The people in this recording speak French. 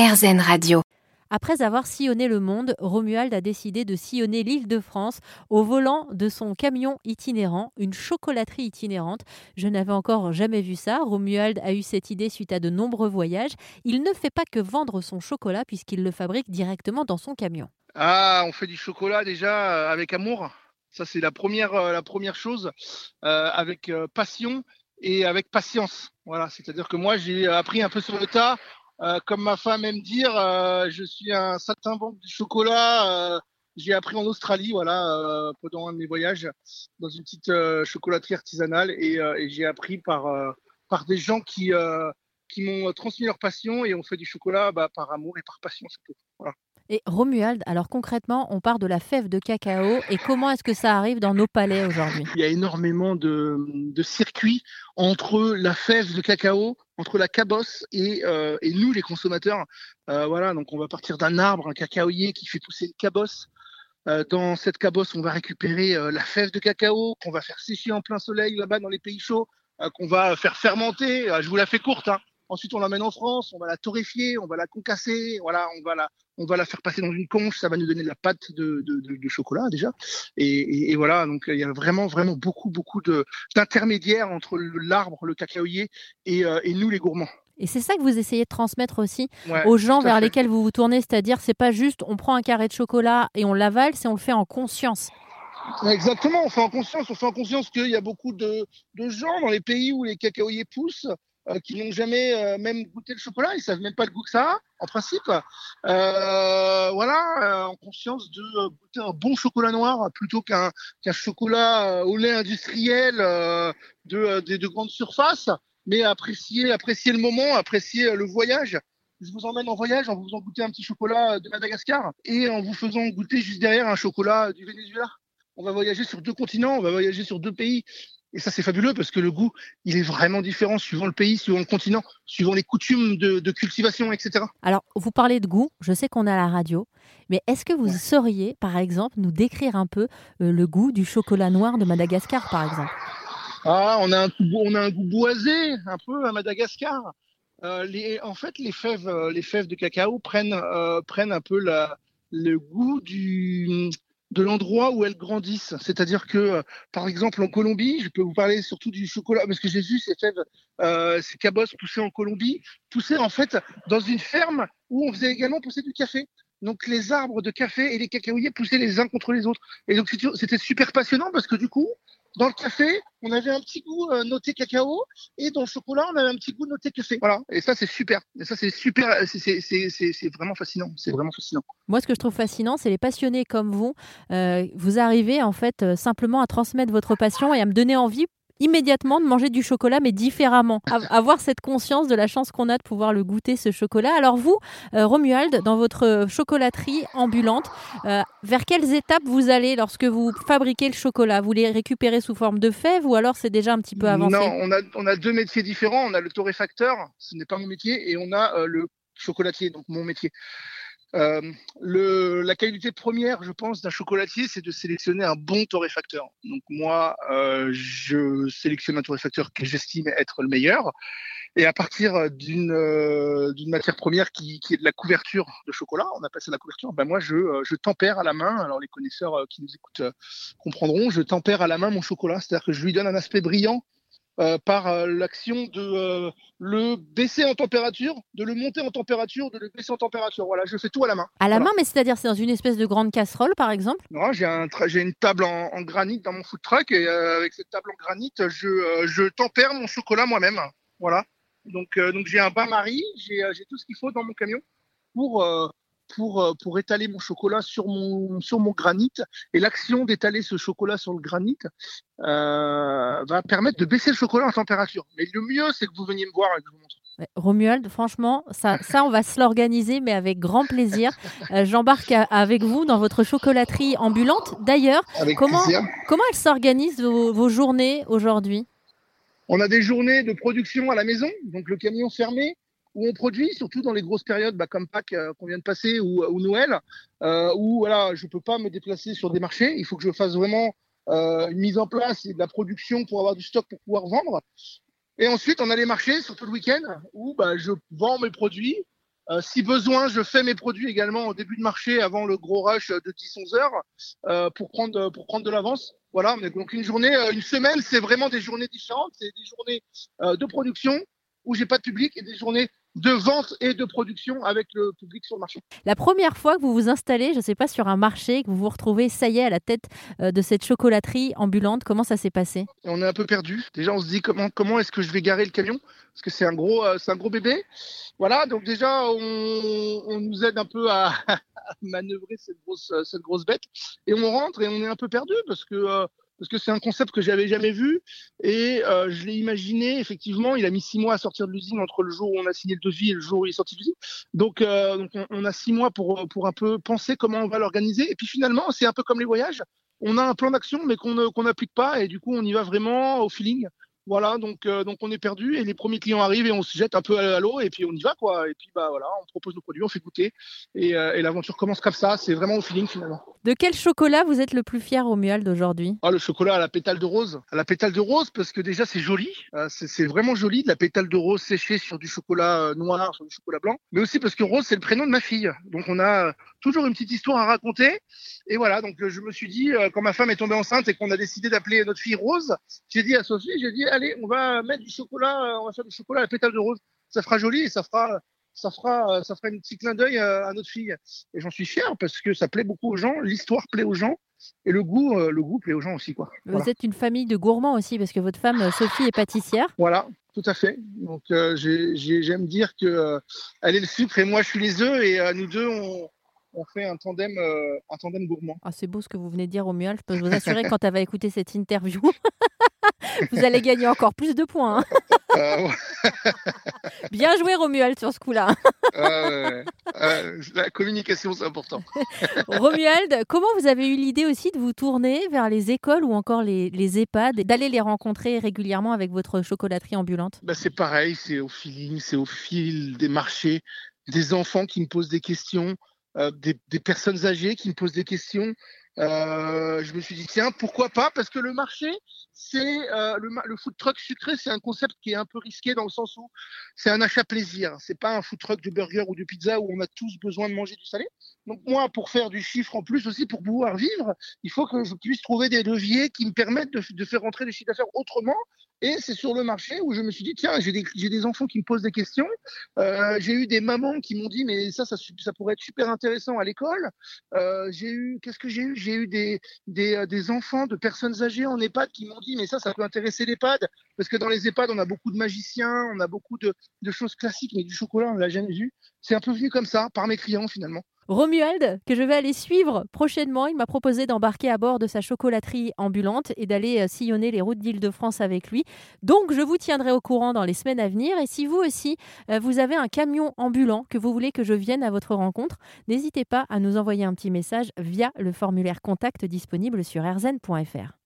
RZN Radio. Après avoir sillonné le monde, Romuald a décidé de sillonner l'île de France au volant de son camion itinérant, une chocolaterie itinérante. Je n'avais encore jamais vu ça. Romuald a eu cette idée suite à de nombreux voyages. Il ne fait pas que vendre son chocolat puisqu'il le fabrique directement dans son camion. Ah, on fait du chocolat déjà euh, avec amour. Ça, c'est la première, euh, la première chose, euh, avec passion et avec patience. Voilà, c'est-à-dire que moi, j'ai appris un peu sur le tas. Euh, comme ma femme aime dire, euh, je suis un saltimbanque du chocolat. euh, j'ai appris en Australie, voilà, pendant un de mes voyages, dans une petite chocolaterie artisanale, et, et j'ai appris par par des gens qui qui m'ont transmis leur passion et ont fait du chocolat bah, par amour et par passion. c'est tout. Voilà. Et Romuald, alors concrètement, on part de la fève de cacao et comment est-ce que ça arrive dans nos palais aujourd'hui? Il y a énormément de, circuits entre la fève de cacao, entre la cabosse et, euh, nous, les consommateurs. Euh, voilà, donc on va partir d'un arbre, un cacaoyer qui fait pousser une cabosse. Euh, dans cette cabosse, on va récupérer la fève de cacao qu'on va faire sécher en plein soleil là-bas dans les pays chauds, qu'on va faire fermenter. Je vous la fais courte. Hein. Ensuite, on l'amène en France, on va la torréfier, on va la concasser, voilà, on va la, on va la faire passer dans une conche, ça va nous donner de la pâte de, de, de, de chocolat déjà. Et, et, et voilà, donc il y a vraiment, vraiment beaucoup, beaucoup d'intermédiaires entre l'arbre, le cacaoyer et, euh, et nous les gourmands. Et c'est ça que vous essayez de transmettre aussi Ouais, aux gens vers fait. lesquels vous vous tournez, c'est-à-dire c'est pas juste on prend un carré de chocolat et on l'avale, c'est on le fait en conscience. Exactement, on fait en conscience, on fait en conscience qu'il y a beaucoup de, de gens dans les pays où les cacaoyers poussent qui n'ont jamais euh, même goûté le chocolat, ils savent même pas le goût que ça a, en principe. Euh, voilà, euh, en conscience de euh, goûter un bon chocolat noir plutôt qu'un qu'un chocolat euh, au lait industriel euh, de, euh, de, de grande surface, mais apprécier, apprécier le moment, apprécier euh, le voyage. Je vous emmène en voyage en vous faisant goûter un petit chocolat de Madagascar et en vous faisant goûter juste derrière un chocolat du Venezuela on va voyager sur deux continents, on va voyager sur deux pays. Et ça, c'est fabuleux parce que le goût, il est vraiment différent suivant le pays, suivant le continent, suivant les coutumes de, de cultivation, etc. Alors, vous parlez de goût, je sais qu'on a la radio, mais est-ce que vous sauriez, par exemple, nous décrire un peu euh, le goût du chocolat noir de Madagascar, par exemple? Ah, on a un, goût- on a un goût boisé, un peu à Madagascar. Euh, les, en fait, les fèves, euh, les fèves de cacao prennent, euh, prennent un peu la, le goût du, de l'endroit où elles grandissent. C'est-à-dire que, euh, par exemple, en Colombie, je peux vous parler surtout du chocolat, parce que j'ai vu ces fèves, euh, ces cabosses pousser en Colombie, pousser en fait dans une ferme où on faisait également pousser du café. Donc les arbres de café et les cacaoyers poussaient les uns contre les autres. Et donc c'était super passionnant parce que du coup, dans le café, on avait un petit goût euh, noté cacao et dans le chocolat, on avait un petit goût noté café. Voilà. Et ça, c'est super. Et ça, c'est super. c'est- vraiment fascinant. C'est vraiment fascinant. Moi, ce que je trouve fascinant, c'est les passionnés comme vous. Euh, vous arrivez en fait euh, simplement à transmettre votre passion et à me donner envie immédiatement de manger du chocolat, mais différemment. A- avoir cette conscience de la chance qu'on a de pouvoir le goûter, ce chocolat. Alors vous, euh, Romuald, dans votre chocolaterie ambulante, euh, vers quelles étapes vous allez lorsque vous fabriquez le chocolat? Vous les récupérez sous forme de fèves ou alors c'est déjà un petit peu avancé? Non, on a, on a deux métiers différents. On a le torréfacteur, ce n'est pas mon métier, et on a euh, le chocolatier, donc mon métier. Euh, le, la qualité première, je pense, d'un chocolatier, c'est de sélectionner un bon torréfacteur. Donc moi, euh, je sélectionne un torréfacteur que j'estime être le meilleur. Et à partir d'une euh, matière première qui, qui est de la couverture de chocolat, on appelle ça la couverture, ben moi je, euh, je tempère à la main, alors les connaisseurs euh, qui nous écoutent comprendront, je tempère à la main mon chocolat, c'est-à-dire que je lui donne un aspect brillant euh, par euh, l'action de euh, le baisser en température, de le monter en température, de le baisser en température. Voilà, je fais tout à la main. À la Voilà. main, mais c'est-à-dire c'est dans une espèce de grande casserole, par exemple? Non, j'ai un une table en, en granit dans mon food truck et euh, avec cette table en granit, je, euh, je tempère mon chocolat moi-même. Voilà. Donc, euh, donc j'ai un bain-marie, j'ai euh, j'ai tout ce qu'il faut dans mon camion pour, euh, pour, euh, pour étaler mon chocolat sur mon, sur mon granit. Et l'action d'étaler ce chocolat sur le granit euh, va permettre de baisser le chocolat en température. Mais le mieux, c'est que vous veniez me voir et que je vous montre. Romuald, franchement, ça, ça, on va se l'organiser, mais avec grand plaisir. Euh, J'embarque avec vous dans votre chocolaterie ambulante. D'ailleurs, Comment- plaisir. comment elles s'organisent vos, vos journées aujourd'hui? On a des journées de production à la maison, donc le camion fermé, où on produit, surtout dans les grosses périodes bah, comme Pâques euh, qu'on vient de passer ou, ou Noël, euh, où voilà, je peux pas me déplacer sur des marchés. Il faut que je fasse vraiment euh, une mise en place et de la production pour avoir du stock pour pouvoir vendre. Et ensuite, on a les marchés, surtout le week-end, où bah, je vends mes produits Euh, si besoin, je fais mes produits également au début de marché avant le gros rush de 10-11 heures euh, pour prendre pour prendre de l'avance. Voilà, donc une journée, euh, une semaine, c'est vraiment des journées différentes. C'est des journées de production où j'ai pas de public et des journées de vente et de production avec le public sur le marché. La première fois que vous vous installez, je ne sais pas, sur un marché, que vous vous retrouvez, ça y est, à la tête de cette chocolaterie ambulante, comment ça s'est passé? On est un peu perdu. Déjà, on se dit comment, comment est-ce que je vais garer le camion? Parce que c'est un, gros, c'est un gros bébé. Voilà, donc déjà, on, on nous aide un peu à, manœuvrer cette grosse, cette grosse bête. Et on rentre et on est un peu perdu parce que euh, parce que c'est un concept que j'avais jamais vu et euh, je l'ai imaginé. Effectivement, il a mis six mois à sortir de l'usine entre le jour où on a signé le devis et le jour où il est sorti de l'usine. Donc, euh, donc on, a six mois pour pour un peu penser comment on va l'organiser. Et puis finalement, c'est un peu comme les voyages. On a un plan d'action, mais qu'on qu'on n'applique pas et du coup, on y va vraiment au feeling. Voilà, donc, euh, donc on est perdu et les premiers clients arrivent et on se jette un peu à l'eau et puis on y va quoi. Et puis bah voilà, on propose nos produits, on fait goûter et, euh, et l'aventure commence comme ça. C'est vraiment au feeling finalement. De quel chocolat vous êtes le plus fier au Mual d'aujourd'hui? Ah le chocolat à la pétale de rose, à la pétale de rose parce que déjà c'est joli, euh, c'est vraiment joli de la pétale de rose séchée sur du chocolat noir, sur du chocolat blanc, mais aussi parce que Rose c'est le prénom de ma fille. Donc on a toujours une petite histoire à raconter et voilà. Donc je me suis dit quand ma femme est tombée enceinte et qu'on a décidé d'appeler notre fille Rose, j'ai dit à Sophie, j'ai dit allez, on va mettre du chocolat, euh, on va faire du chocolat à la pétale de rose. Ça fera joli et ça fera, ça fera, euh, ça fera un petit clin d'œil euh, à notre fille. Et j'en suis fier parce que ça plaît beaucoup aux gens, l'histoire plaît aux gens. Et le goût, le goût plaît aux gens aussi. Quoi. Vous êtes une famille de gourmands aussi, parce que votre femme, Sophie, est pâtissière. Voilà, tout à fait. Donc j'aime dire que elle est le sucre et moi je suis les œufs et nous deux on, on fait un tandem, un tandem gourmand. Ah, c'est beau ce que vous venez de dire, Romuald. Je peux vous assurer quand elle va écouter cette interview, vous allez gagner encore plus de points. Hein. Bien joué Romuald sur ce coup-là. la communication, c'est important. Romuald, comment vous avez eu l'idée aussi de vous tourner vers les écoles ou encore les, les EHPAD et d'aller les rencontrer régulièrement avec votre chocolaterie ambulante? Bah, C'est pareil, c'est au feeling, c'est au fil des marchés, des enfants qui me posent des questions. Euh, des, des, personnes âgées qui me posent des questions. Euh, je me suis dit tiens pourquoi pas? Parce que le marché c'est euh, le, food truck sucré c'est un concept qui est un peu risqué dans le sens où c'est un achat plaisir. C'est pas un food truck de burger ou de pizza où on a tous besoin de manger du salé. Donc moi pour faire du chiffre en plus aussi pour pouvoir vivre il faut que je puisse trouver des leviers qui me permettent de, de faire rentrer des chiffres d'affaires autrement et c'est sur le marché où je me suis dit, tiens, j'ai des, enfants qui me posent des questions. Euh, j'ai eu des mamans qui m'ont dit, mais ça, ça, pourrait être super intéressant à l'école. Euh, j'ai eu, qu'est-ce que j'ai eu? J'ai eu des, euh, des, enfants de personnes âgées en EHPAD qui m'ont dit, mais ça, ça peut intéresser l'EHPAD. Parce que dans les EHPAD, on a beaucoup de magiciens, on a beaucoup de, de choses classiques, mais du chocolat, on l'a jamais vu. C'est un peu venu comme ça, par mes clients finalement. Romuald, que je vais aller suivre prochainement, il m'a proposé d'embarquer à bord de sa chocolaterie ambulante et d'aller euh, sillonner les routes d'Île-de-France avec lui. Donc, je vous tiendrai au courant dans les semaines à venir. Et si vous aussi, euh, vous avez un camion ambulant que vous voulez que je vienne à votre rencontre, n'hésitez pas à nous envoyer un petit message via le formulaire contact disponible sur rzn.fr.